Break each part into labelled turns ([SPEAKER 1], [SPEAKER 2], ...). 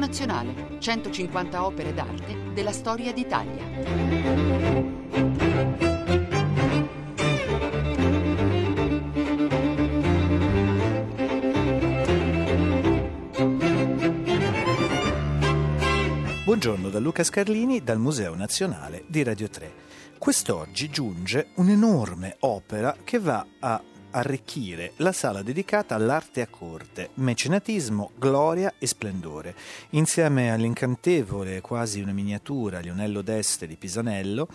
[SPEAKER 1] Nazionale, 150 opere d'arte della storia d'Italia.
[SPEAKER 2] Buongiorno da Luca Scarlini dal Museo Nazionale di Radio 3. Quest'oggi giunge un'enorme opera che va a arricchire la sala dedicata all'arte a corte, mecenatismo, gloria e splendore, insieme all'incantevole, quasi una miniatura, Lionello d'Este di Pisanello,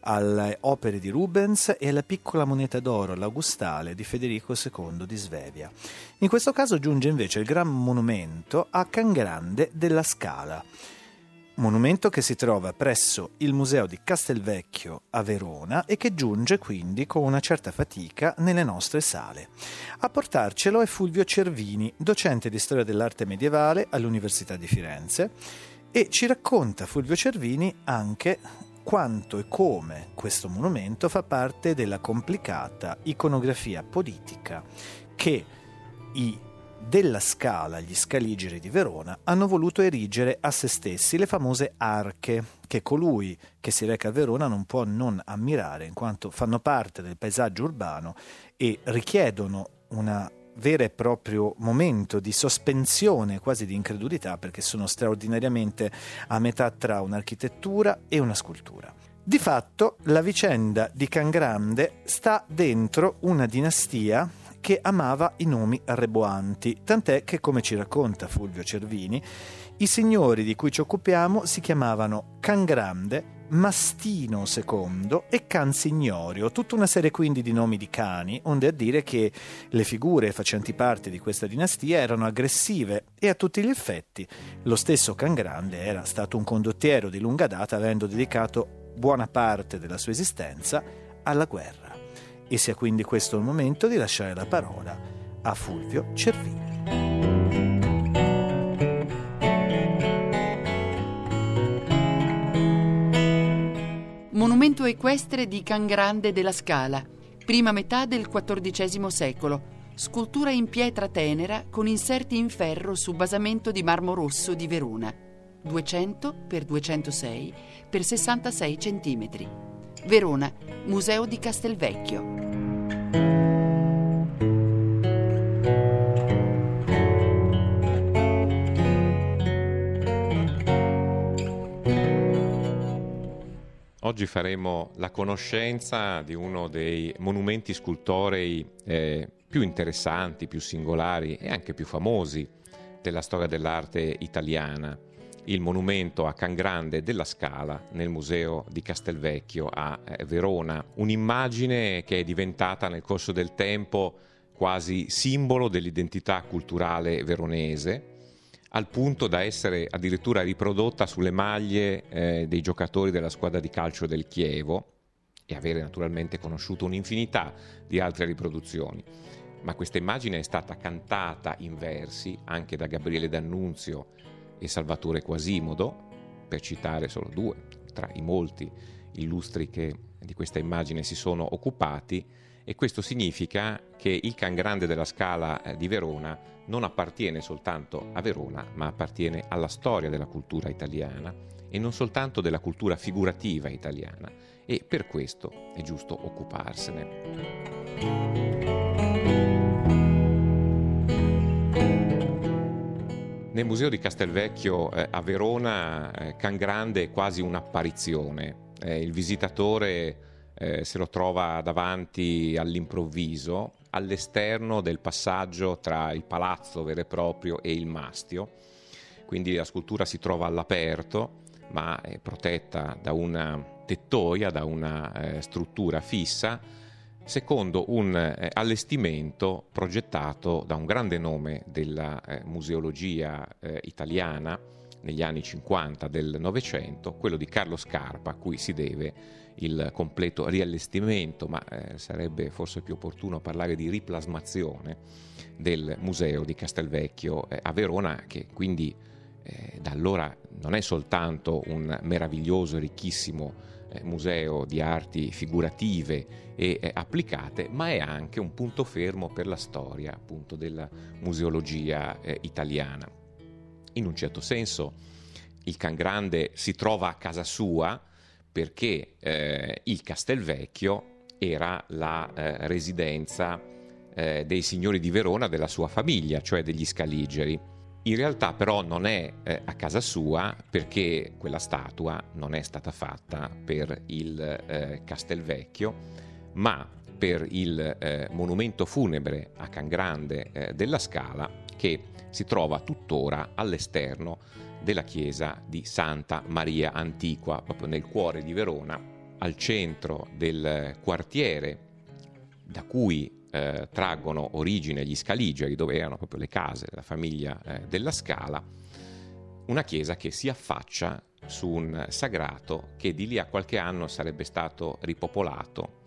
[SPEAKER 2] alle opere di Rubens e alla piccola moneta d'oro, l'Augustale di Federico II di Svevia. In questo caso giunge invece il gran monumento a Can Grande della Scala monumento che si trova presso il Museo di Castelvecchio a Verona e che giunge quindi con una certa fatica nelle nostre sale. A portarcelo è Fulvio Cervini, docente di storia dell'arte medievale all'Università di Firenze e ci racconta Fulvio Cervini anche quanto e come questo monumento fa parte della complicata iconografia politica che i della Scala, gli Scaligeri di Verona, hanno voluto erigere a se stessi le famose arche, che colui che si reca a Verona non può non ammirare, in quanto fanno parte del paesaggio urbano e richiedono un vero e proprio momento di sospensione, quasi di incredulità, perché sono straordinariamente a metà tra un'architettura e una scultura. Di fatto, la vicenda di Cangrande sta dentro una dinastia che amava i nomi reboanti, tant'è che, come ci racconta Fulvio Cervini, i signori di cui ci occupiamo si chiamavano Cangrande, Mastino II e Cansignorio, tutta una serie quindi di nomi di cani, onde a dire che le figure facenti parte di questa dinastia erano aggressive e a tutti gli effetti lo stesso Cangrande era stato un condottiero di lunga data avendo dedicato buona parte della sua esistenza alla guerra e sia quindi questo il momento di lasciare la parola a Fulvio Cervini.
[SPEAKER 1] Monumento equestre di Can Grande della Scala, prima metà del XIV secolo, scultura in pietra tenera con inserti in ferro su basamento di marmo rosso di Verona, 200 x 206 x 66 cm. Verona, Museo di Castelvecchio.
[SPEAKER 3] Oggi faremo la conoscenza di uno dei monumenti scultorei eh, più interessanti, più singolari e anche più famosi della storia dell'arte italiana, il monumento a Can Grande della Scala nel museo di Castelvecchio a eh, Verona, un'immagine che è diventata nel corso del tempo quasi simbolo dell'identità culturale veronese al punto da essere addirittura riprodotta sulle maglie eh, dei giocatori della squadra di calcio del Chievo e avere naturalmente conosciuto un'infinità di altre riproduzioni. Ma questa immagine è stata cantata in versi anche da Gabriele D'Annunzio e Salvatore Quasimodo, per citare solo due tra i molti illustri che di questa immagine si sono occupati, e questo significa che il Can Grande della Scala eh, di Verona non appartiene soltanto a Verona, ma appartiene alla storia della cultura italiana e non soltanto della cultura figurativa italiana e per questo è giusto occuparsene. Nel museo di Castelvecchio eh, a Verona eh, Can Grande è quasi un'apparizione. Eh, il visitatore eh, se lo trova davanti all'improvviso, all'esterno del passaggio tra il palazzo vero e proprio e il mastio. Quindi la scultura si trova all'aperto, ma è protetta da una tettoia, da una eh, struttura fissa, secondo un eh, allestimento progettato da un grande nome della eh, museologia eh, italiana negli anni 50 del Novecento, quello di Carlo Scarpa, a cui si deve il completo riallestimento, ma eh, sarebbe forse più opportuno parlare di riplasmazione del museo di Castelvecchio eh, a Verona, che quindi eh, da allora non è soltanto un meraviglioso e ricchissimo museo di arti figurative e eh, applicate, ma è anche un punto fermo per la storia appunto della museologia eh, italiana. In un certo senso il Can Grande si trova a casa sua perché eh, il Castelvecchio era la eh, residenza eh, dei signori di Verona della sua famiglia, cioè degli Scaligeri. In realtà però non è eh, a casa sua perché quella statua non è stata fatta per il eh, Castelvecchio, ma per il eh, monumento funebre a Can Grande eh, della Scala che si trova tuttora all'esterno della chiesa di Santa Maria Antiqua, proprio nel cuore di Verona, al centro del quartiere da cui eh, traggono origine gli Scaligeri, dove erano proprio le case della famiglia eh, della Scala, una chiesa che si affaccia su un sagrato che di lì a qualche anno sarebbe stato ripopolato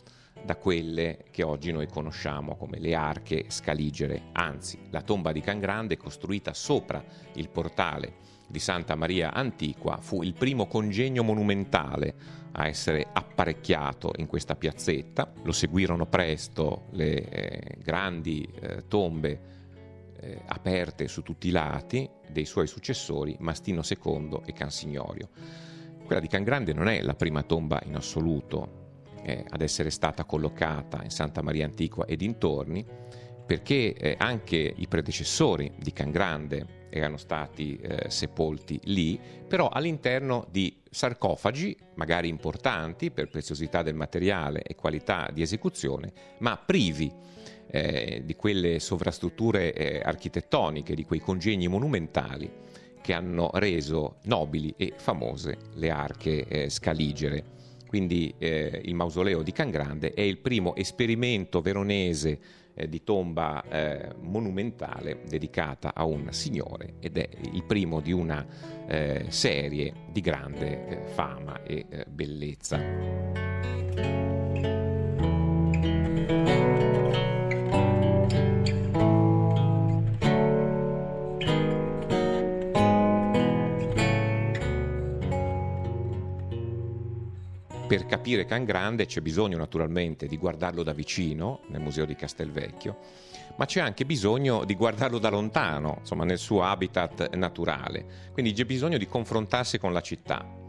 [SPEAKER 3] da quelle che oggi noi conosciamo come le arche scaligere. Anzi, la tomba di Can Grande, costruita sopra il portale di Santa Maria Antiqua, fu il primo congegno monumentale a essere apparecchiato in questa piazzetta. Lo seguirono presto le eh, grandi eh, tombe eh, aperte su tutti i lati dei suoi successori Mastino II e Cansignorio. Quella di Can Grande non è la prima tomba in assoluto ad essere stata collocata in Santa Maria Antiqua e dintorni, perché eh, anche i predecessori di Can Grande erano stati eh, sepolti lì, però all'interno di sarcofagi, magari importanti per preziosità del materiale e qualità di esecuzione, ma privi eh, di quelle sovrastrutture eh, architettoniche, di quei congegni monumentali che hanno reso nobili e famose le arche eh, scaligere. Quindi eh, il mausoleo di Can Grande è il primo esperimento veronese eh, di tomba eh, monumentale dedicata a un signore ed è il primo di una eh, serie di grande eh, fama e eh, bellezza. Per capire Can Grande c'è bisogno naturalmente di guardarlo da vicino nel museo di Castelvecchio, ma c'è anche bisogno di guardarlo da lontano, insomma nel suo habitat naturale. Quindi c'è bisogno di confrontarsi con la città.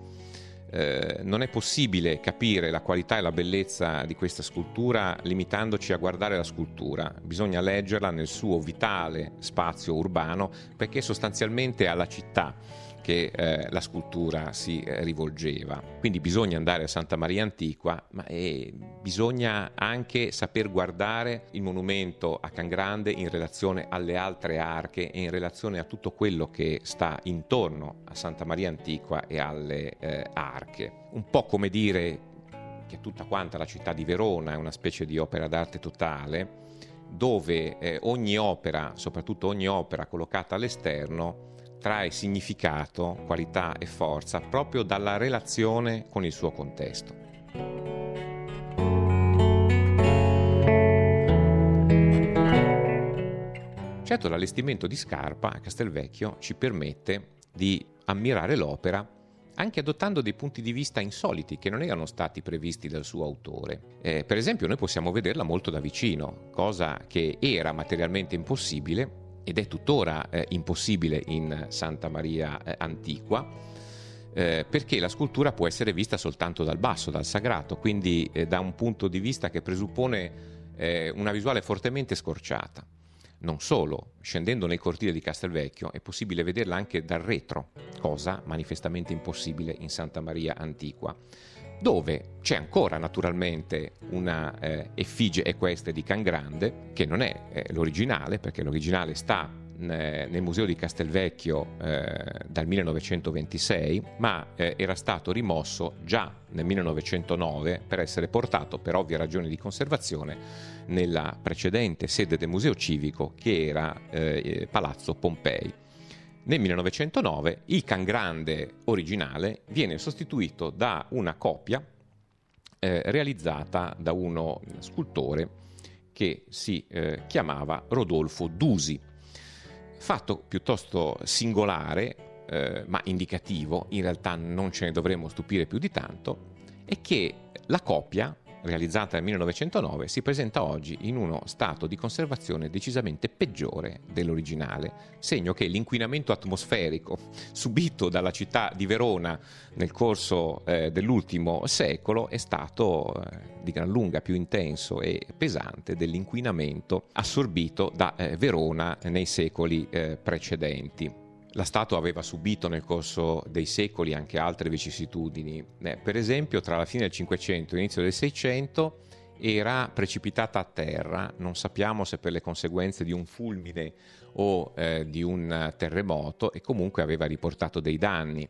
[SPEAKER 3] Eh, non è possibile capire la qualità e la bellezza di questa scultura limitandoci a guardare la scultura, bisogna leggerla nel suo vitale spazio urbano perché sostanzialmente alla città che eh, la scultura si eh, rivolgeva. Quindi bisogna andare a Santa Maria Antiqua, ma eh, bisogna anche saper guardare il monumento a Can Grande in relazione alle altre arche e in relazione a tutto quello che sta intorno a Santa Maria Antiqua e alle eh, arche. Un po' come dire che tutta quanta la città di Verona è una specie di opera d'arte totale, dove eh, ogni opera, soprattutto ogni opera collocata all'esterno, trae significato, qualità e forza proprio dalla relazione con il suo contesto. Certo l'allestimento di Scarpa a Castelvecchio ci permette di ammirare l'opera anche adottando dei punti di vista insoliti che non erano stati previsti dal suo autore. Eh, per esempio noi possiamo vederla molto da vicino, cosa che era materialmente impossibile ed è tuttora eh, impossibile in Santa Maria eh, Antiqua, eh, perché la scultura può essere vista soltanto dal basso, dal sagrato, quindi eh, da un punto di vista che presuppone eh, una visuale fortemente scorciata. Non solo, scendendo nel cortile di Castelvecchio è possibile vederla anche dal retro, cosa manifestamente impossibile in Santa Maria Antiqua dove c'è ancora naturalmente una eh, effigie equestre di Can Grande, che non è eh, l'originale, perché l'originale sta eh, nel museo di Castelvecchio eh, dal 1926, ma eh, era stato rimosso già nel 1909 per essere portato per ovvie ragioni di conservazione nella precedente sede del museo civico che era Palazzo Pompei. Nel 1909 il Can Grande originale viene sostituito da una copia eh, realizzata da uno scultore che si eh, chiamava Rodolfo Dusi. Fatto piuttosto singolare, eh, ma indicativo, in realtà non ce ne dovremmo stupire più di tanto, è che la copia realizzata nel 1909, si presenta oggi in uno stato di conservazione decisamente peggiore dell'originale, segno che l'inquinamento atmosferico subito dalla città di Verona nel corso eh, dell'ultimo secolo è stato eh, di gran lunga più intenso e pesante dell'inquinamento assorbito da eh, Verona nei secoli eh, precedenti. La Stato aveva subito nel corso dei secoli anche altre vicissitudini. Eh, per esempio, tra la fine del Cinquecento e l'inizio del Seicento era precipitata a terra, non sappiamo se per le conseguenze di un fulmine o eh, di un terremoto, e comunque aveva riportato dei danni.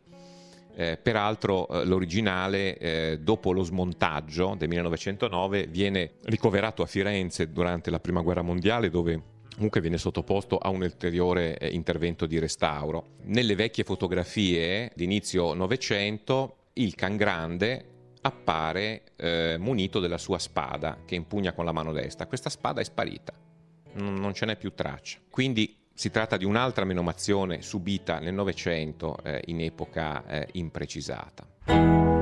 [SPEAKER 3] Eh, peraltro eh, l'originale, eh, dopo lo smontaggio del 1909, viene ricoverato a Firenze durante la Prima Guerra Mondiale, dove comunque viene sottoposto a un ulteriore eh, intervento di restauro. Nelle vecchie fotografie di inizio Novecento il Can Grande appare eh, munito della sua spada che impugna con la mano destra. Questa spada è sparita, non ce n'è più traccia. Quindi si tratta di un'altra menomazione subita nel Novecento eh, in epoca eh, imprecisata.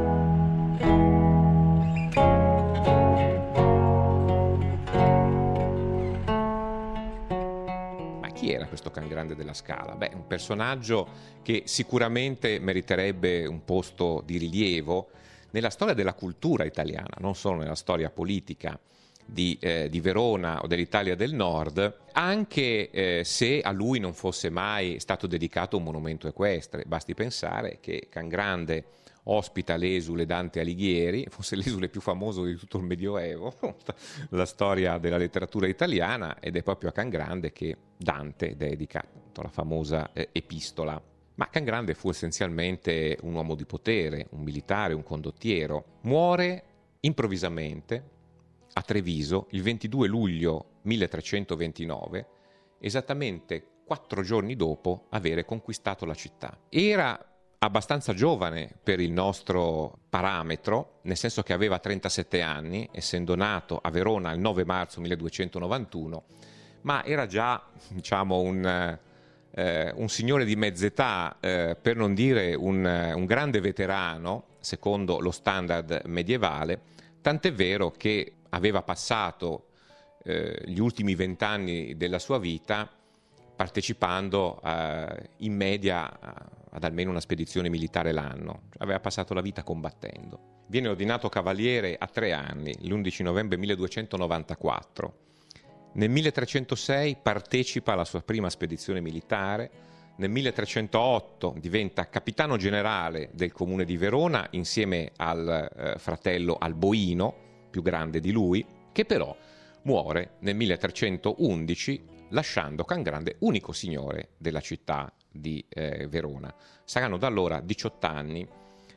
[SPEAKER 3] Questo Can Grande della Scala? Beh, un personaggio che sicuramente meriterebbe un posto di rilievo nella storia della cultura italiana, non solo nella storia politica di, eh, di Verona o dell'Italia del Nord, anche eh, se a lui non fosse mai stato dedicato un monumento equestre. Basti pensare che Can Grande ospita l'esule Dante Alighieri, forse l'esule più famoso di tutto il Medioevo, la storia della letteratura italiana, ed è proprio a Can Grande che Dante dedica la famosa eh, epistola. Ma Can Grande fu essenzialmente un uomo di potere, un militare, un condottiero. Muore improvvisamente a Treviso il 22 luglio 1329, esattamente quattro giorni dopo avere conquistato la città. Era abbastanza giovane per il nostro parametro, nel senso che aveva 37 anni, essendo nato a Verona il 9 marzo 1291, ma era già diciamo, un, eh, un signore di mezz'età, eh, per non dire un, un grande veterano, secondo lo standard medievale, tant'è vero che aveva passato eh, gli ultimi vent'anni della sua vita partecipando eh, in media ad almeno una spedizione militare l'anno, aveva passato la vita combattendo. Viene ordinato cavaliere a tre anni, l'11 novembre 1294. Nel 1306 partecipa alla sua prima spedizione militare, nel 1308 diventa capitano generale del comune di Verona insieme al eh, fratello Alboino, più grande di lui, che però muore nel 1311 lasciando Cangrande unico signore della città di eh, Verona. Saranno da allora 18 anni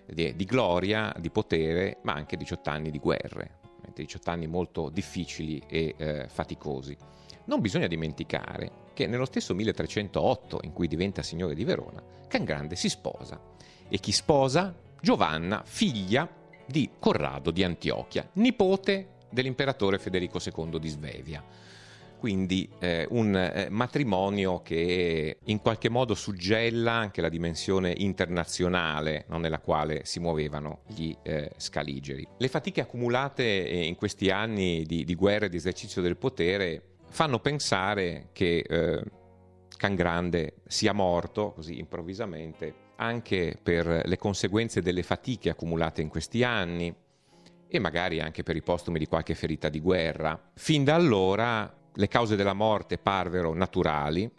[SPEAKER 3] di, di, gloria, di potere, ma anche 18 anni di guerre, 18 anni molto difficili e eh, faticosi. Non bisogna dimenticare che nello stesso 1308, in cui diventa signore di Verona, Cangrande si sposa. E chi sposa? Giovanna, figlia di Corrado di Antiochia, nipote dell'imperatore Federico II di Svevia quindi eh, un eh, matrimonio che in qualche modo suggella anche la dimensione internazionale no, nella quale si muovevano gli eh, scaligeri. Le fatiche accumulate eh, in questi anni di, di guerra e di esercizio del potere fanno pensare che eh, Can Grande sia morto così improvvisamente anche per le conseguenze delle fatiche accumulate in questi anni e magari anche per i postumi di qualche ferita di guerra. Fin da allora le cause della morte parvero naturali,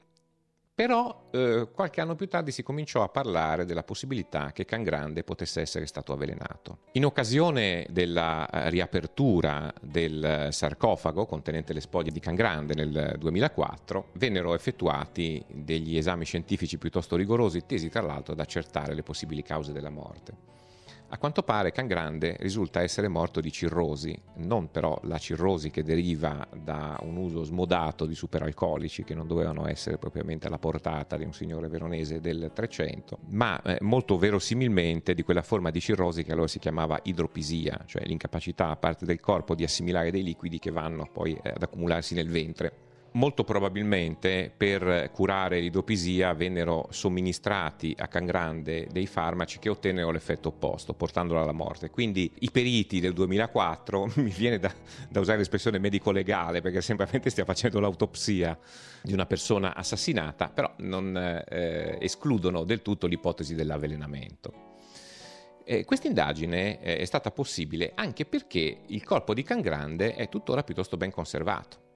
[SPEAKER 3] però eh, qualche anno più tardi si cominciò a parlare della possibilità che Can Grande potesse essere stato avvelenato. In occasione della eh, riapertura del sarcofago contenente le spoglie di Can Grande nel 2004, vennero effettuati degli esami scientifici piuttosto rigorosi, tesi tra l'altro ad accertare le possibili cause della morte. A quanto pare Can Grande risulta essere morto di cirrosi, non però la cirrosi che deriva da un uso smodato di superalcolici che non dovevano essere propriamente alla portata di un signore veronese del 300, ma eh, molto verosimilmente di quella forma di cirrosi che allora si chiamava idropisia, cioè l'incapacità a parte del corpo di assimilare dei liquidi che vanno poi eh, ad accumularsi nel ventre molto probabilmente per curare l'idropisia vennero somministrati a Cangrande dei farmaci che ottennero l'effetto opposto, portandolo alla morte. Quindi i periti del 2004, mi viene da, da usare l'espressione medico-legale perché semplicemente stia facendo l'autopsia di una persona assassinata, però non eh, escludono del tutto l'ipotesi dell'avvelenamento. Eh, questa indagine eh, è stata possibile anche perché il corpo di Cangrande è tuttora piuttosto ben conservato.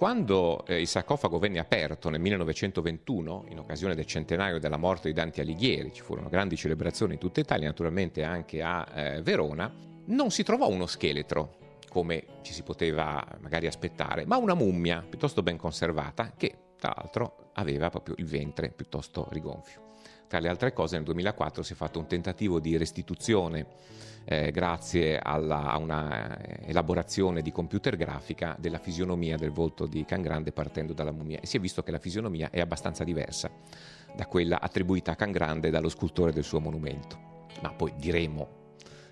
[SPEAKER 3] Quando eh, il sarcofago venne aperto nel 1921, in occasione del centenario della morte di Dante Alighieri, ci furono grandi celebrazioni in tutta Italia, naturalmente anche a eh, Verona, non si trovò uno scheletro, come ci si poteva magari aspettare, ma una mummia piuttosto ben conservata che, tra l'altro, aveva proprio il ventre piuttosto rigonfio. Tra le altre cose, nel 2004 si è fatto un tentativo di restituzione eh, grazie alla, a una eh, elaborazione di computer grafica della fisionomia del volto di Cangrande partendo dalla mummia e si è visto che la fisionomia è abbastanza diversa da quella attribuita a Cangrande dallo scultore del suo monumento. Ma poi diremo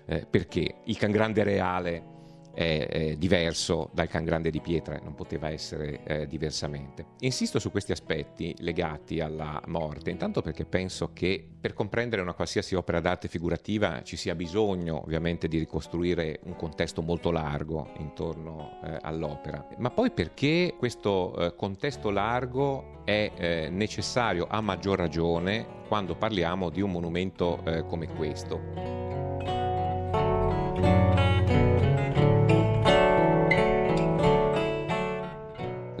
[SPEAKER 3] eh, perché il Cangrande reale è, è diverso dal Can Grande di pietra, non poteva essere eh, diversamente. Insisto su questi aspetti legati alla morte, intanto perché penso che per comprendere una qualsiasi opera d'arte figurativa ci sia bisogno ovviamente di ricostruire un contesto molto largo intorno eh, all'opera, ma poi perché questo eh, contesto largo è eh, necessario a maggior ragione quando parliamo di un monumento eh, come questo.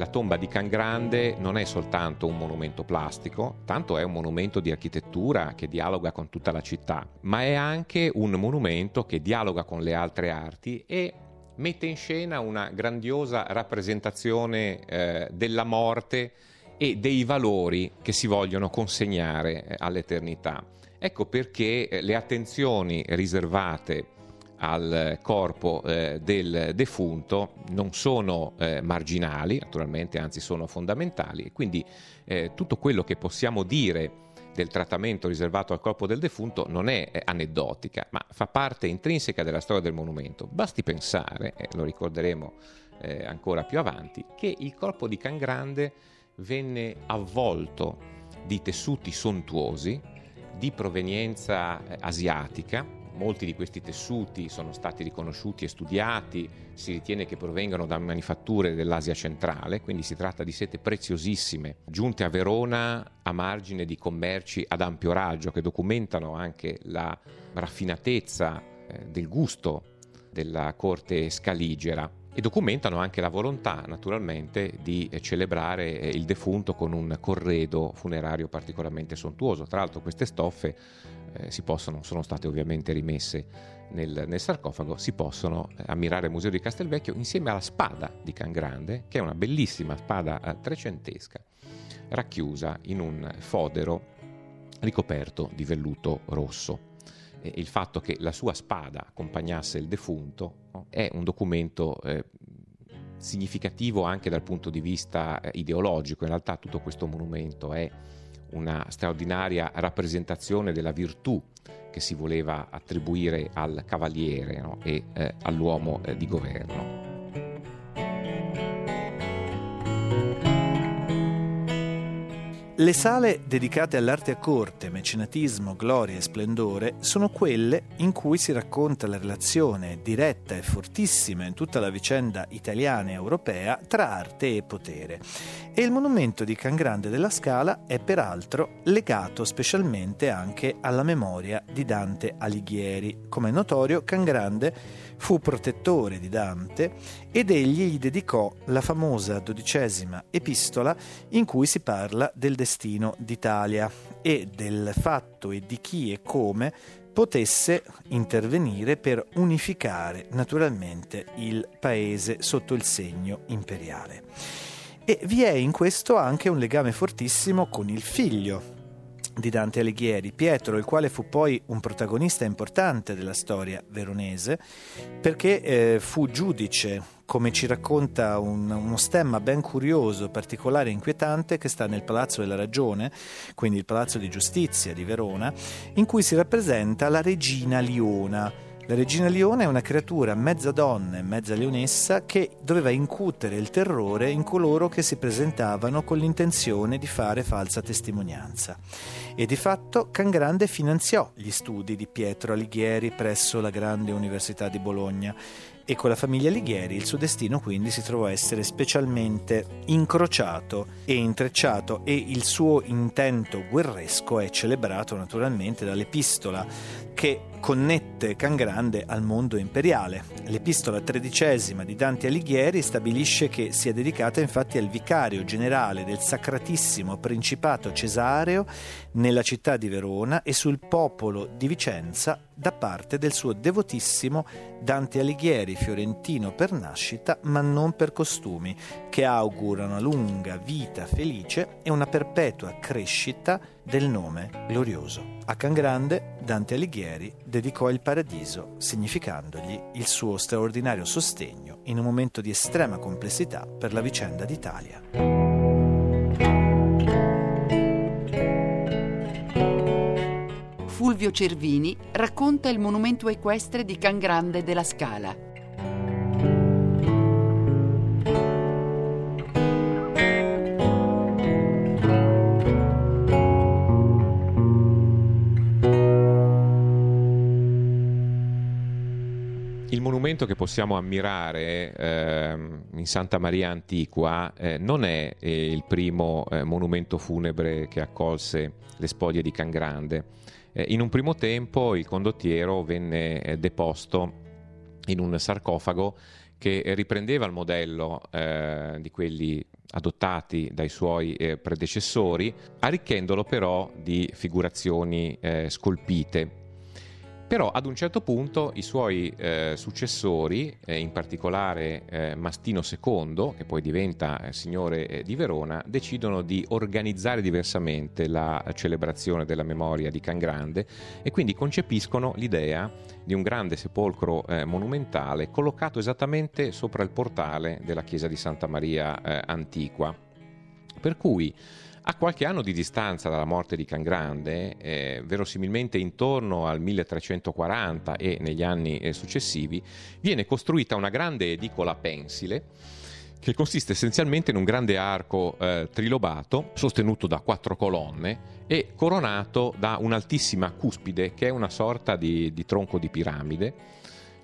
[SPEAKER 3] Tomba di Can Grande non è soltanto un monumento plastico, tanto è un monumento di architettura che dialoga con tutta la città, ma è anche un monumento che dialoga con le altre arti e mette in scena una grandiosa rappresentazione eh, della morte e dei valori che si vogliono consegnare eh, all'eternità. Ecco perché eh, le attenzioni riservate al corpo eh, del defunto non sono eh, marginali, naturalmente, anzi sono fondamentali e quindi eh, tutto quello che possiamo dire del trattamento riservato al corpo del defunto non è eh, aneddotica, ma fa parte intrinseca della storia del monumento. Basti pensare, lo ricorderemo eh, ancora più avanti, che il corpo di Can Grande venne avvolto di tessuti sontuosi di provenienza eh, asiatica, Molti di questi tessuti sono stati riconosciuti e studiati, si ritiene che provengano da manifatture dell'Asia centrale, quindi si tratta di sete preziosissime, giunte a Verona a margine di commerci ad ampio raggio che documentano anche la raffinatezza eh, del gusto della corte scaligera e documentano anche la volontà naturalmente di celebrare eh, il defunto con un corredo funerario particolarmente sontuoso. Tra l'altro queste stoffe eh, possono, sono state ovviamente rimesse nel, nel sarcofago, si possono eh, ammirare al Museo di Castelvecchio insieme alla spada di Can Grande, che è una bellissima spada eh, trecentesca, racchiusa in un fodero ricoperto di velluto rosso. E il fatto che la sua spada accompagnasse il defunto è un documento eh, significativo anche dal punto di vista eh, ideologico. In realtà tutto questo monumento è una straordinaria rappresentazione della virtù che si voleva attribuire al cavaliere no? e eh, all'uomo eh, di governo.
[SPEAKER 2] Le sale dedicate all'arte a corte, mecenatismo, gloria e splendore sono quelle in cui si racconta la relazione diretta e fortissima in tutta la vicenda italiana e europea tra arte e potere. E il monumento di Can Grande della Scala è peraltro legato specialmente anche alla memoria di Dante Alighieri. Come è notorio, Can Grande fu protettore di Dante ed egli gli dedicò la famosa dodicesima epistola in cui si parla del destino d'Italia e del fatto e di chi e come potesse intervenire per unificare naturalmente il paese sotto il segno imperiale. E vi è in questo anche un legame fortissimo con il figlio di Dante Alighieri, Pietro, il quale fu poi un protagonista importante della storia veronese, perché eh, fu giudice, come ci racconta un, uno stemma ben curioso, particolare e inquietante, che sta nel Palazzo della Ragione, quindi il Palazzo di Giustizia di Verona, in cui si rappresenta la regina Liona, La regina Lione è una creatura mezza donna e mezza leonessa che doveva incutere il terrore in coloro che si presentavano con l'intenzione di fare falsa testimonianza. E di fatto Cangrande finanziò gli studi di Pietro Alighieri presso la Grande Università di Bologna e con la famiglia Alighieri il suo destino quindi si trovò a essere specialmente incrociato e intrecciato e il suo intento guerresco è celebrato naturalmente dall'epistola che connette Cangrande al mondo imperiale. L'epistola tredicesima di Dante Alighieri stabilisce che sia dedicata infatti al vicario generale del Sacratissimo Principato Cesareo nella città di Verona e sul popolo di Vicenza da parte del suo devotissimo Dante Alighieri, fiorentino per nascita ma non per costumi, che augura una lunga vita felice e una perpetua crescita del nome glorioso. A Cangrande Dante Alighieri dedicò il paradiso, significandogli il suo straordinario sostegno in un momento di estrema complessità per la vicenda d'Italia.
[SPEAKER 1] Fulvio Cervini racconta il monumento equestre di Cangrande della Scala.
[SPEAKER 3] monumento che possiamo ammirare eh, in Santa Maria Antiqua eh, non è eh, il primo eh, monumento funebre che accolse le spoglie di Cangrande. Eh, in un primo tempo il condottiero venne eh, deposto in un sarcofago che riprendeva il modello di quelli adottati dai suoi predecessori, arricchendolo però di figurazioni scolpite però ad un certo punto i suoi eh, successori, eh, in particolare eh, Mastino II, che poi diventa eh, signore eh, di Verona, decidono di organizzare diversamente la celebrazione della memoria di Cangrande e quindi concepiscono l'idea di un grande sepolcro eh, monumentale collocato esattamente sopra il portale della chiesa di Santa Maria Antiqua. Per cui a qualche anno di distanza dalla morte di Cangrande, eh, verosimilmente intorno al 1340 e negli anni eh, successivi, viene costruita una grande edicola pensile che consiste essenzialmente in un grande arco eh, trilobato sostenuto da quattro colonne e coronato da un'altissima cuspide che è una sorta di, di tronco di piramide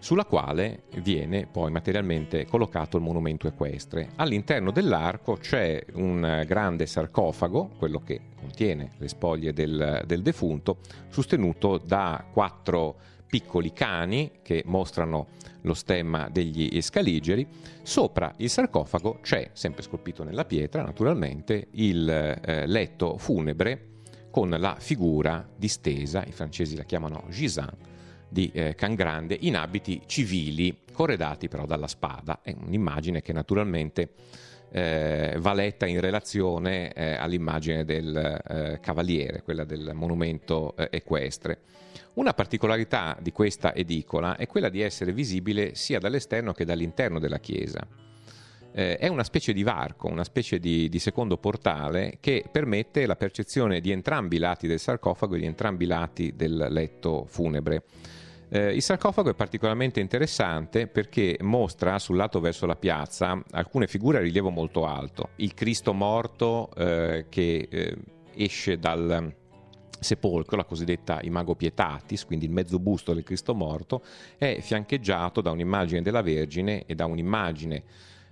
[SPEAKER 3] sulla quale viene poi materialmente collocato il monumento equestre. All'interno dell'arco c'è un grande sarcofago, quello che contiene le spoglie del, del defunto, sostenuto da quattro piccoli cani che mostrano lo stemma degli scaligeri. Sopra il sarcofago c'è, sempre scolpito nella pietra naturalmente, il eh, letto funebre con la figura distesa, i francesi la chiamano gisant, di eh, Cangrande in abiti civili, corredati però dalla spada. È un'immagine che naturalmente eh, va letta in relazione eh, all'immagine del eh, cavaliere, quella del monumento eh, equestre. Una particolarità di questa edicola è quella di essere visibile sia dall'esterno che dall'interno della chiesa. Eh, è una specie di varco, una specie di, di, secondo portale che permette la percezione di entrambi i lati del sarcofago e di entrambi i lati del letto funebre. Eh, il sarcofago è particolarmente interessante perché mostra sul lato verso la piazza alcune figure a rilievo molto alto. Il Cristo morto eh, che eh, esce dal sepolcro, la cosiddetta imago pietatis, quindi il mezzo busto del Cristo morto, è fiancheggiato da un'immagine della Vergine e da un'immagine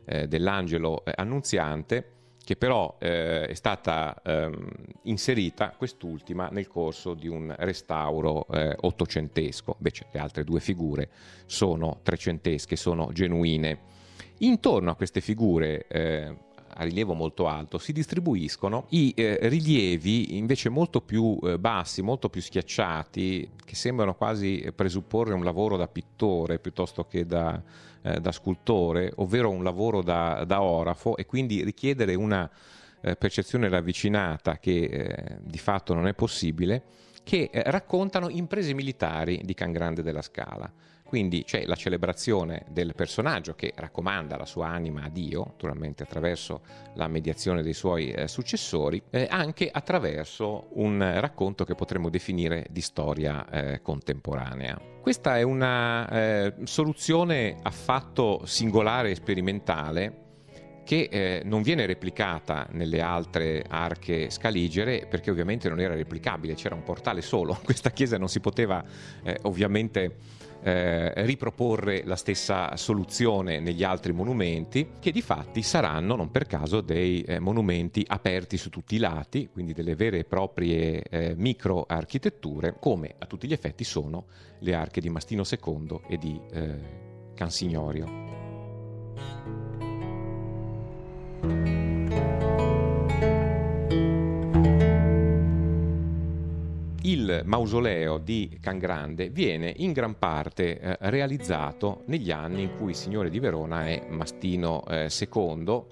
[SPEAKER 3] eh, dell'angelo eh, annunziante che però eh, è stata ehm, inserita quest'ultima nel corso di un restauro eh, ottocentesco, invece le altre due figure sono trecentesche, sono genuine. Intorno a queste figure eh, a rilievo molto alto si distribuiscono i eh, rilievi invece molto più eh, bassi, molto più schiacciati, che sembrano quasi presupporre un lavoro da pittore piuttosto che da, eh, da scultore, ovvero un lavoro da, da, orafo e quindi richiedere una eh, percezione ravvicinata che eh, di fatto non è possibile, che eh, raccontano imprese militari di Can Grande della Scala quindi c'è la celebrazione del personaggio che raccomanda la sua anima a Dio, naturalmente attraverso la mediazione dei suoi eh, successori, eh, anche attraverso un racconto che potremmo definire di storia eh, contemporanea. Questa è una eh, soluzione affatto singolare e sperimentale che eh, non viene replicata nelle altre arche scaligere perché ovviamente non era replicabile, c'era un portale solo, questa chiesa non si poteva eh, ovviamente eh, riproporre la stessa soluzione negli altri monumenti, che di fatti saranno, non per caso, dei eh, monumenti aperti su tutti i lati, quindi delle vere e proprie eh, microarchitetture, come a tutti gli effetti sono le arche di Mastino II e di eh, Cansignorio. Il mausoleo di Cangrande viene in gran parte eh, realizzato negli anni in cui il signore di Verona è Mastino eh, II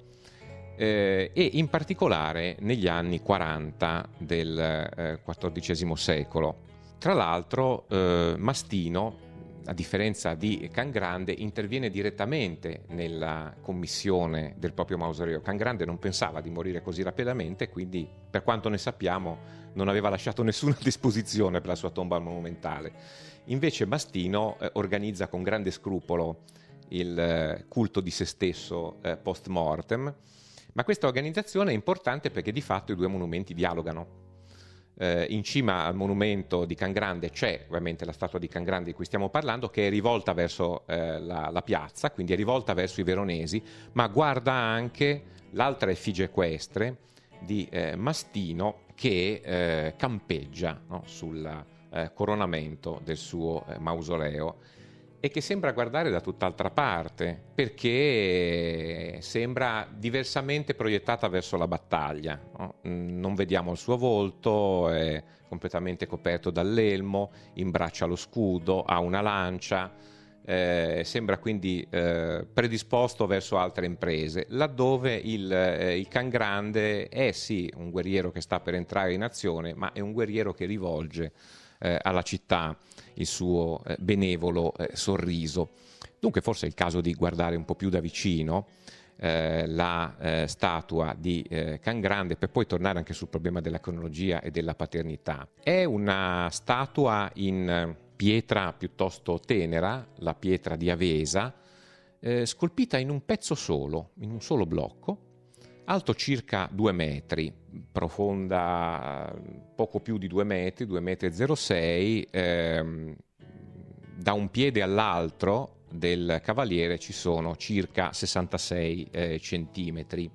[SPEAKER 3] eh, e in particolare negli anni 40 del XIV eh, secolo. Tra l'altro eh, Mastino a differenza di Cangrande, interviene direttamente nella commissione del proprio mausoleo. Cangrande non pensava di morire così rapidamente, quindi per quanto ne sappiamo non aveva lasciato nessuna disposizione per la sua tomba monumentale. Invece Mastino eh, organizza con grande scrupolo il eh, culto di se stesso eh, post mortem, ma questa organizzazione è importante perché di fatto i due monumenti dialogano eh, in cima al monumento di Cangrande c'è ovviamente la statua di Cangrande di cui stiamo parlando, che è rivolta verso eh, la, la, piazza, quindi è rivolta verso i veronesi, ma guarda anche l'altra effigie equestre di eh, Mastino che eh, campeggia no, sul eh, coronamento del suo eh, mausoleo e che sembra guardare da tutt'altra parte, perché sembra diversamente proiettata verso la battaglia. Mm, non vediamo il suo volto, è completamente coperto dall'elmo, imbraccia lo scudo, ha una lancia, eh, sembra quindi eh, predisposto verso altre imprese, laddove il, eh, il Can Grande è sì un guerriero che sta per entrare in azione, ma è un guerriero che rivolge eh, alla città il suo eh, benevolo eh, sorriso. Dunque forse è il caso di guardare un po' più da vicino eh, la eh, statua di eh, Can Grande per poi tornare anche sul problema della cronologia e della paternità. È una statua in pietra piuttosto tenera, la pietra di Avesa, eh, scolpita in un pezzo solo, in un solo blocco, alto circa 2 metri, profonda poco più di 2 metri, 2 metri e 06, ehm, da un piede all'altro del cavaliere ci sono circa 66 eh, centimetri.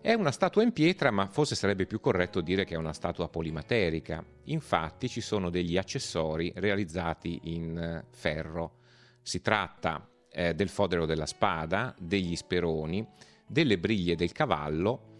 [SPEAKER 3] È una statua in pietra, ma forse sarebbe più corretto dire che è una statua polimaterica. Infatti ci sono degli accessori realizzati in eh, ferro. Si tratta eh, del fodero della spada, degli speroni, delle briglie del cavallo,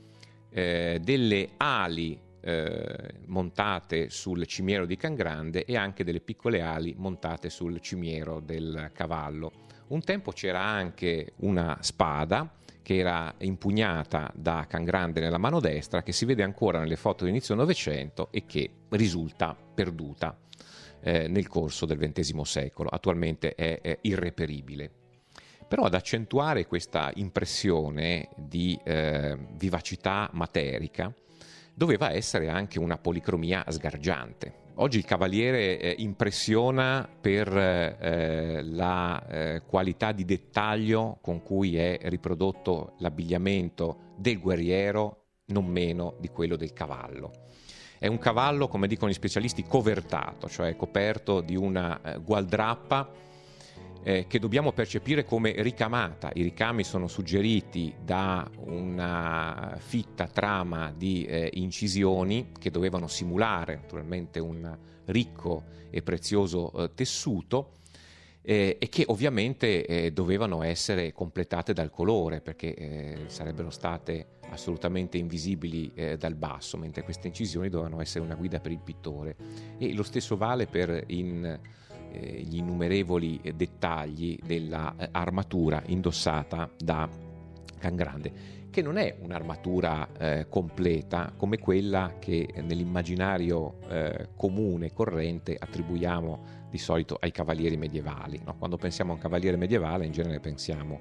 [SPEAKER 3] eh, delle ali eh, montate sul cimiero di Cangrande e anche delle piccole ali montate sul cimiero del cavallo. Un tempo c'era anche una spada che era impugnata da Cangrande nella mano destra, che si vede ancora nelle foto dell'inizio Novecento e che risulta perduta eh, nel corso del XX secolo. Attualmente è, è irreperibile. Però ad accentuare questa impressione di eh, vivacità materica doveva essere anche una policromia sgargiante. Oggi il cavaliere eh, impressiona per eh, la eh, qualità di dettaglio con cui è riprodotto l'abbigliamento del guerriero, non meno di quello del cavallo. È un cavallo, come dicono gli specialisti, covertato, cioè coperto di una eh, gualdrappa eh, che dobbiamo percepire come ricamata. I ricami sono suggeriti da una fitta trama di eh, incisioni che dovevano simulare naturalmente un ricco e prezioso eh, tessuto. Eh, e che ovviamente eh, dovevano essere completate dal colore perché eh, sarebbero state assolutamente invisibili eh, dal basso, mentre queste incisioni dovevano essere una guida per il pittore. E lo stesso vale per in, gli innumerevoli dettagli dell'armatura indossata da Can Grande che non è un'armatura eh, completa come quella che nell'immaginario eh, comune, corrente, attribuiamo di solito ai cavalieri medievali. No? Quando pensiamo a un cavaliere medievale in genere pensiamo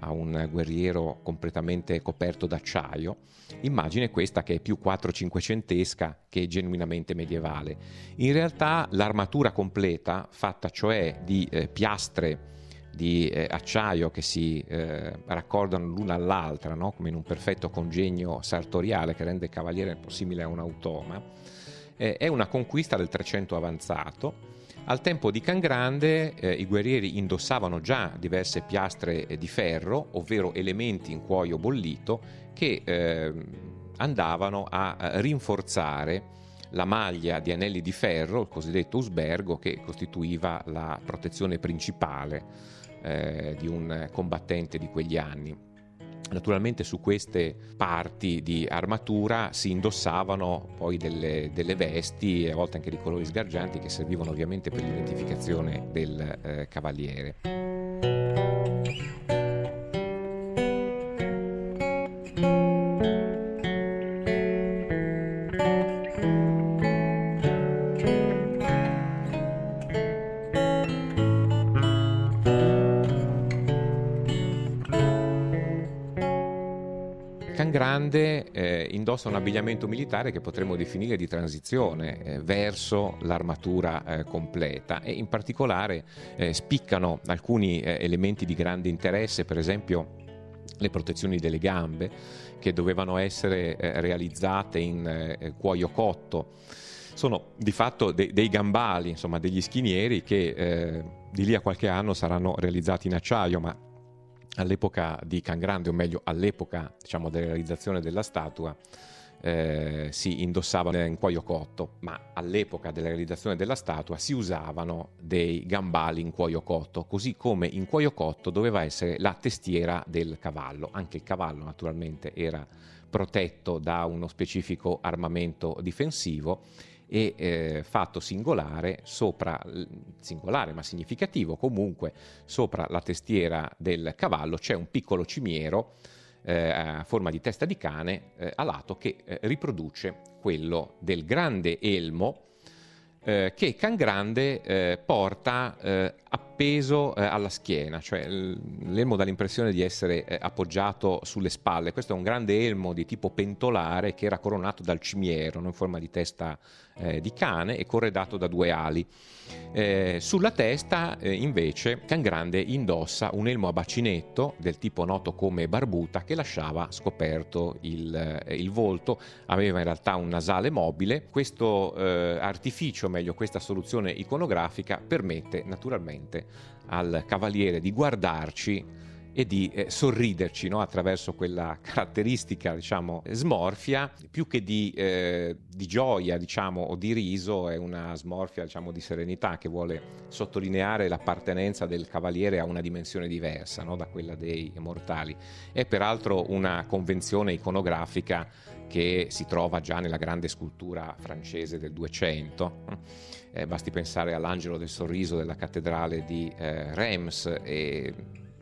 [SPEAKER 3] a un guerriero completamente coperto d'acciaio. Immagine questa che è più 4-500esca che genuinamente medievale. In realtà l'armatura completa, fatta cioè di eh, piastre di eh, acciaio che si eh, raccordano l'una all'altra, no? come in un perfetto congegno sartoriale che rende il cavaliere simile a un automa, eh, è una conquista del 300 avanzato. Al tempo di Cangrande eh, i guerrieri indossavano già diverse piastre eh, di ferro, ovvero elementi in cuoio bollito, che ehm, andavano a rinforzare la maglia di anelli di ferro, il cosiddetto usbergo, che costituiva la protezione principale eh, di un combattente di quegli anni. Naturalmente su queste parti di armatura si indossavano poi delle, delle, vesti, a volte anche di colori sgargianti, che servivano ovviamente per l'identificazione del eh, cavaliere. Indossa un abbigliamento militare che potremmo definire di transizione eh, verso l'armatura eh, completa e in particolare eh, spiccano alcuni eh, elementi di grande interesse, per esempio le protezioni delle gambe che dovevano essere eh, realizzate in cuoio cotto. Sono di fatto de- dei gambali, insomma degli schinieri che di lì a qualche anno saranno realizzati in acciaio, ma all'epoca di Cangrande, o meglio all'epoca diciamo, della realizzazione della statua, eh, si indossava in cuoio cotto, ma all'epoca della realizzazione della statua si usavano dei gambali in cuoio cotto, così come in cuoio cotto doveva essere la testiera del cavallo. Anche il cavallo naturalmente era protetto da uno specifico armamento difensivo e eh, fatto singolare sopra, singolare ma significativo comunque, sopra la testiera del cavallo c'è un piccolo cimiero eh, a forma di testa di cane eh, a lato che eh, riproduce quello del grande elmo eh, che Cangrande eh, porta appeso eh, alla schiena, cioè l'elmo dà l'impressione di essere eh, appoggiato sulle spalle. Questo è un grande elmo di tipo pentolare che era coronato dal cimiero, in forma di testa eh, di cane e corredato da due ali. Eh, sulla testa eh, invece Cangrande indossa un elmo a bacinetto del tipo noto come barbuta che lasciava scoperto il, eh, il volto, aveva in realtà un nasale mobile. Questo artificio, meglio questa soluzione iconografica, permette naturalmente al cavaliere di guardarci e di eh, sorriderci no? attraverso quella caratteristica diciamo, smorfia, più che di, eh, di gioia diciamo, o di riso, è una smorfia diciamo, di serenità che vuole sottolineare l'appartenenza del cavaliere a una dimensione diversa no? da quella dei mortali. È peraltro una convenzione iconografica che si trova già nella grande scultura francese del 200. Eh, basti pensare all'angelo del sorriso della cattedrale di eh, Reims e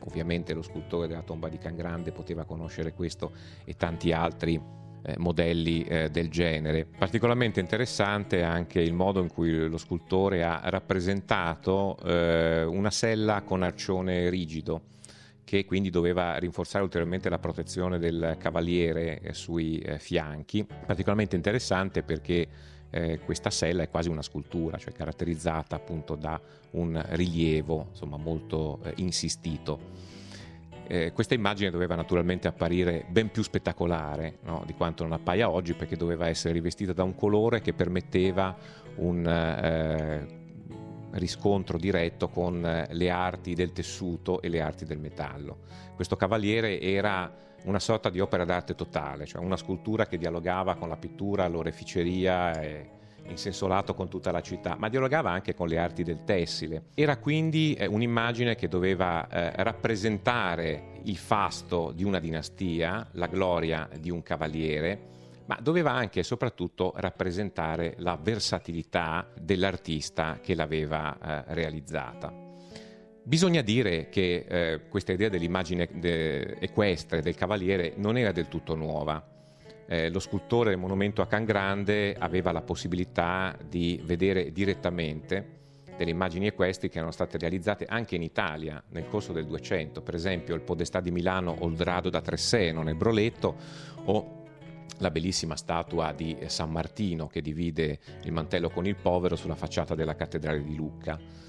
[SPEAKER 3] Ovviamente lo scultore della tomba di Cangrande poteva conoscere questo e tanti altri eh, modelli eh, del genere. Particolarmente interessante anche il modo in cui lo scultore ha rappresentato eh, una sella con arcione rigido che quindi doveva rinforzare ulteriormente la protezione del cavaliere eh, sui eh, fianchi. Particolarmente interessante perché eh, questa sella è quasi una scultura, cioè caratterizzata appunto da un rilievo insomma, molto eh, insistito. Eh, questa immagine doveva naturalmente apparire ben più spettacolare no? di quanto non appaia oggi perché doveva essere rivestita da un colore che permetteva un eh, riscontro diretto con eh, le arti del tessuto e le arti del metallo. Questo cavaliere era una sorta di opera d'arte totale, cioè una scultura che dialogava con la pittura, l'oreficeria e in senso lato con tutta la città, ma dialogava anche con le arti del tessile. Era quindi eh, un'immagine che doveva eh, rappresentare il fasto di una dinastia, la gloria di un cavaliere, ma doveva anche e soprattutto rappresentare la versatilità dell'artista che l'aveva eh, realizzata. Bisogna dire che eh, questa idea dell'immagine de- equestre del cavaliere non era del tutto nuova. Eh, lo scultore del monumento a Can Grande aveva la possibilità di vedere direttamente delle immagini equestri che erano state realizzate anche in Italia nel corso del 200, per esempio il Podestà di Milano o il Drado da Tresseno nel Broletto o la bellissima statua di San Martino che divide il mantello con il povero sulla facciata della cattedrale di Lucca.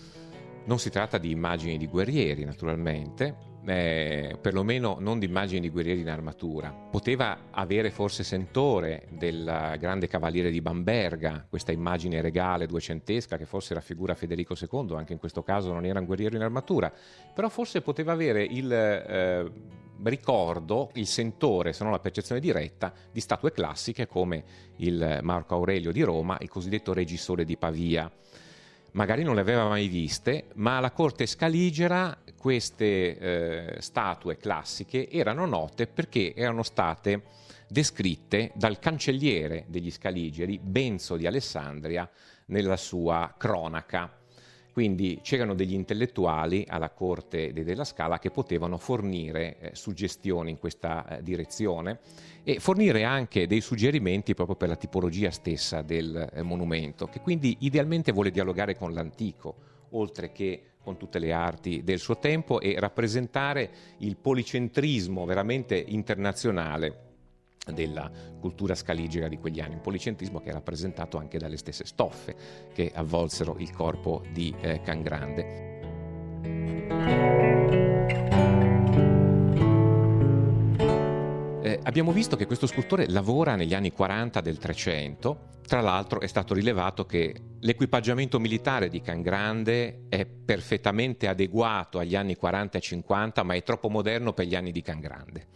[SPEAKER 3] Non si tratta di immagini di guerrieri, naturalmente, eh, perlomeno non di immagini di guerrieri in armatura. Poteva avere forse sentore del grande cavaliere di Bamberga, questa immagine regale duecentesca che forse raffigura Federico II, anche in questo caso non era un guerriero in armatura, però forse poteva avere il eh, ricordo, il sentore, se non la percezione diretta, di statue classiche come il Marco Aurelio di Roma, il cosiddetto Regisore di Pavia magari non le aveva mai viste, ma alla corte scaligera queste eh, statue classiche erano note perché erano state descritte dal cancelliere degli scaligeri, Benzo di Alessandria, nella sua cronaca. Quindi c'erano degli intellettuali alla corte della Scala che potevano fornire eh, suggestioni in questa eh, direzione e fornire anche dei suggerimenti proprio per la tipologia stessa del eh, monumento, che quindi idealmente vuole dialogare con l'antico, oltre che con tutte le arti del suo tempo e rappresentare il policentrismo veramente internazionale della cultura scaligera di quegli anni, un policentrismo che è rappresentato anche dalle stesse stoffe che avvolsero il corpo di eh, Can Grande. Eh, abbiamo visto che questo scultore lavora negli anni 40 del 300, tra l'altro è stato rilevato che l'equipaggiamento militare di Can Grande è perfettamente adeguato agli anni 40 e 50, ma è troppo moderno per gli anni di Can Grande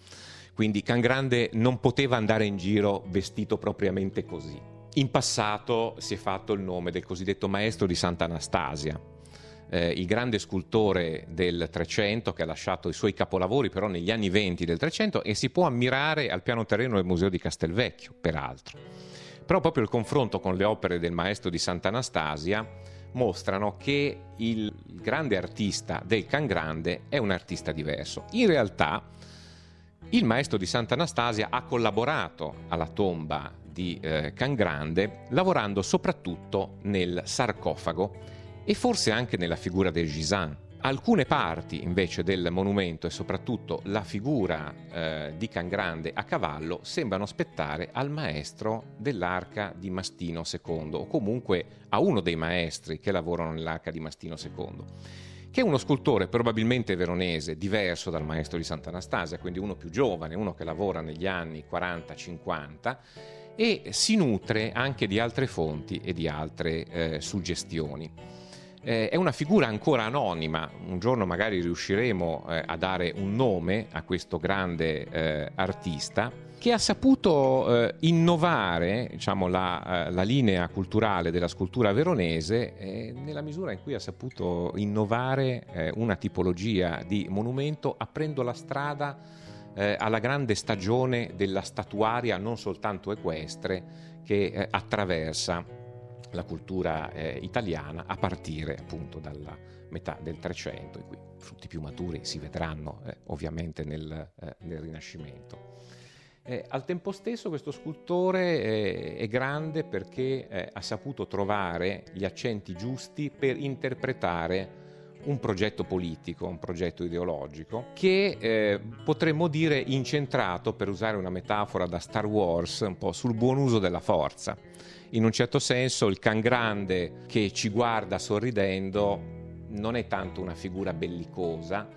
[SPEAKER 3] quindi Can Grande non poteva andare in giro vestito propriamente così. In passato si è fatto il nome del cosiddetto maestro di Sant'Anastasia, eh, il grande scultore del Trecento che ha lasciato i suoi capolavori però negli anni venti del Trecento e si può ammirare al piano terreno del Museo di Castelvecchio, peraltro. Però proprio il confronto con le opere del maestro di Sant'Anastasia mostrano che il grande artista del Can Grande è un artista diverso. In realtà il maestro di Sant'Anastasia ha collaborato alla tomba di eh, Can Grande lavorando soprattutto nel sarcofago e forse anche nella figura del Gisan. Alcune parti invece del monumento e soprattutto la figura eh, di Can Grande a cavallo sembrano spettare al maestro dell'arca di Mastino II o comunque a uno dei maestri che lavorano nell'arca di Mastino II che è uno scultore probabilmente veronese, diverso dal maestro di Sant'Anastasia, quindi uno più giovane, uno che lavora negli anni 40-50 e si nutre anche di altre fonti e di altre eh, suggestioni. Eh, è una figura ancora anonima, un giorno magari riusciremo eh, a dare un nome a questo grande eh, artista che ha saputo eh, innovare diciamo, la, eh, la, linea culturale della scultura veronese nella misura in cui ha saputo innovare eh, una tipologia di monumento aprendo la strada alla grande stagione della statuaria non soltanto equestre che attraversa la cultura italiana a partire appunto dalla metà del Trecento, i cui frutti più maturi si vedranno ovviamente nel, nel Rinascimento. Eh, al tempo stesso questo scultore eh, è grande perché eh, ha saputo trovare gli accenti giusti per interpretare un progetto politico, un progetto ideologico, che eh, potremmo dire incentrato, per usare una metafora da Star Wars, un po' sul buon uso della forza. In un certo senso il can grande che ci guarda sorridendo non è tanto una figura bellicosa,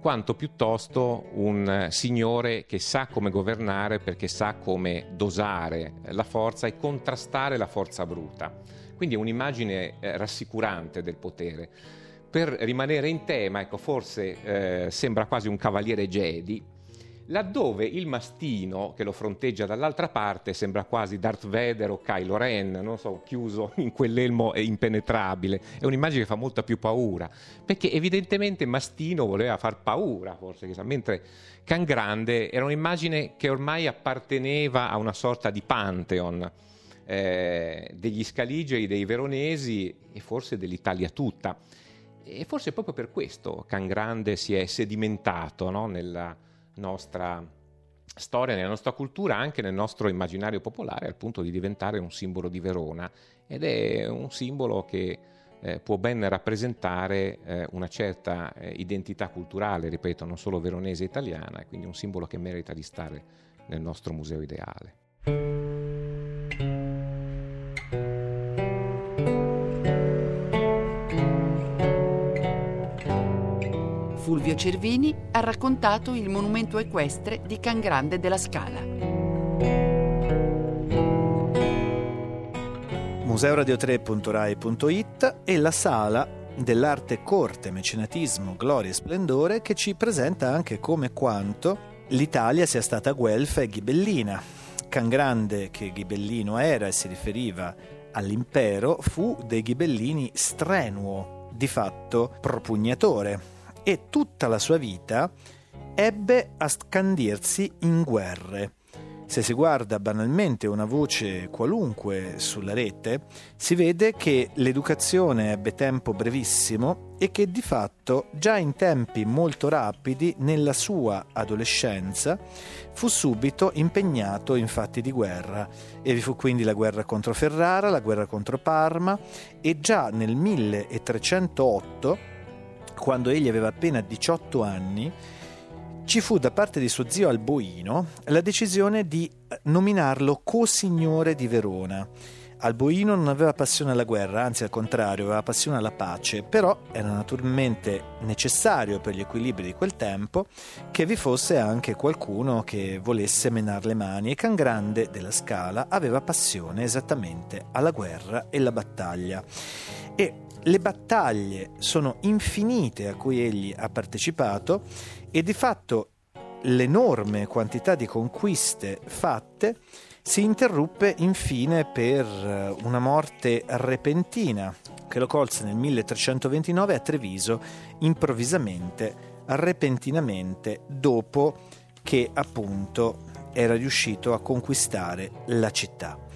[SPEAKER 3] quanto piuttosto un signore che sa come governare perché sa come dosare la forza e contrastare la forza bruta. Quindi è un'immagine eh, rassicurante del potere. Per rimanere in tema, ecco, forse eh, sembra quasi un cavaliere Jedi, laddove il mastino che lo fronteggia dall'altra parte sembra quasi Darth Vader o Kylo Ren, non so, chiuso in quell'elmo impenetrabile. È un'immagine che fa molta più paura, perché evidentemente Mastino voleva far paura, forse, mentre Can Grande era un'immagine che ormai apparteneva a una sorta di pantheon. Eh, degli scaligeri, dei veronesi e forse dell'Italia tutta e forse proprio per questo Can Grande si è sedimentato no? nella nostra storia, nella nostra cultura, anche nel nostro immaginario popolare, al punto di diventare un simbolo di Verona. Ed è un simbolo che eh, può ben rappresentare eh, una certa eh, identità culturale, ripeto, non solo veronese e italiana, quindi un simbolo che merita di stare nel nostro museo ideale.
[SPEAKER 1] Fulvio Cervini ha raccontato il monumento equestre di Can Grande della Scala.
[SPEAKER 2] museoradio3.rai.it e la sala dell'arte corte, mecenatismo, gloria e splendore che ci presenta anche come quanto l'Italia sia stata guelfa e ghibellina. Can Grande, che ghibellino era e si riferiva all'impero, fu dei ghibellini strenuo, di fatto propugnatore, e tutta la sua vita ebbe a scandirsi in guerre. Se si guarda banalmente una voce qualunque sulla rete, si vede che l'educazione ebbe tempo brevissimo e che di fatto già in tempi molto rapidi, nella sua adolescenza, fu subito impegnato in fatti di guerra e vi fu quindi la guerra contro Ferrara, la guerra contro Parma e già nel 1308 quando egli aveva appena 18 anni, ci fu da parte di suo zio Alboino la decisione di nominarlo co-signore di Verona. Alboino non aveva passione alla guerra, anzi al contrario, aveva passione alla pace, però era naturalmente necessario per gli equilibri di quel tempo che vi fosse anche qualcuno che volesse menar le mani e Can Grande della Scala aveva passione esattamente alla guerra e alla battaglia. E le battaglie sono infinite a cui egli ha partecipato e di fatto l'enorme quantità di conquiste fatte si interruppe infine per eh, una morte repentina che lo colse nel 1329 a Treviso improvvisamente, repentinamente, dopo che appunto era riuscito a conquistare la città.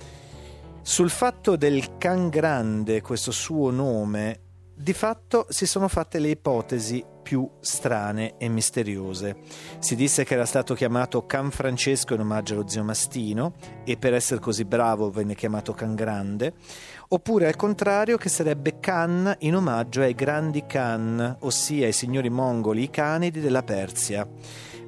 [SPEAKER 2] Sul fatto del Can Grande, questo suo nome, di fatto si sono fatte le ipotesi più strane e misteriose. Si disse che era stato chiamato Can Francesco in omaggio allo zio Mastino e per essere così bravo venne chiamato Can Grande, oppure al contrario che sarebbe Can in omaggio ai grandi Khan, ossia ai signori mongoli, i Canidi della Persia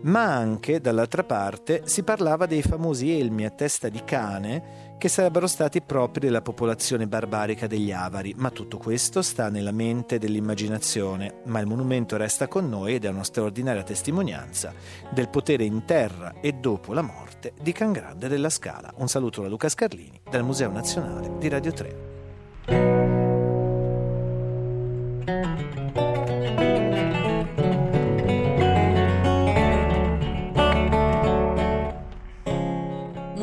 [SPEAKER 2] ma anche, dall'altra parte, si parlava dei famosi elmi a testa di cane che sarebbero stati propri della popolazione barbarica degli Avari, ma tutto questo sta nella mente dell'immaginazione, ma il monumento resta con noi ed è una straordinaria testimonianza del potere in terra e dopo la morte di Can Grande della Scala. Un saluto da Luca Scarlini dal Museo Nazionale di Radio 3.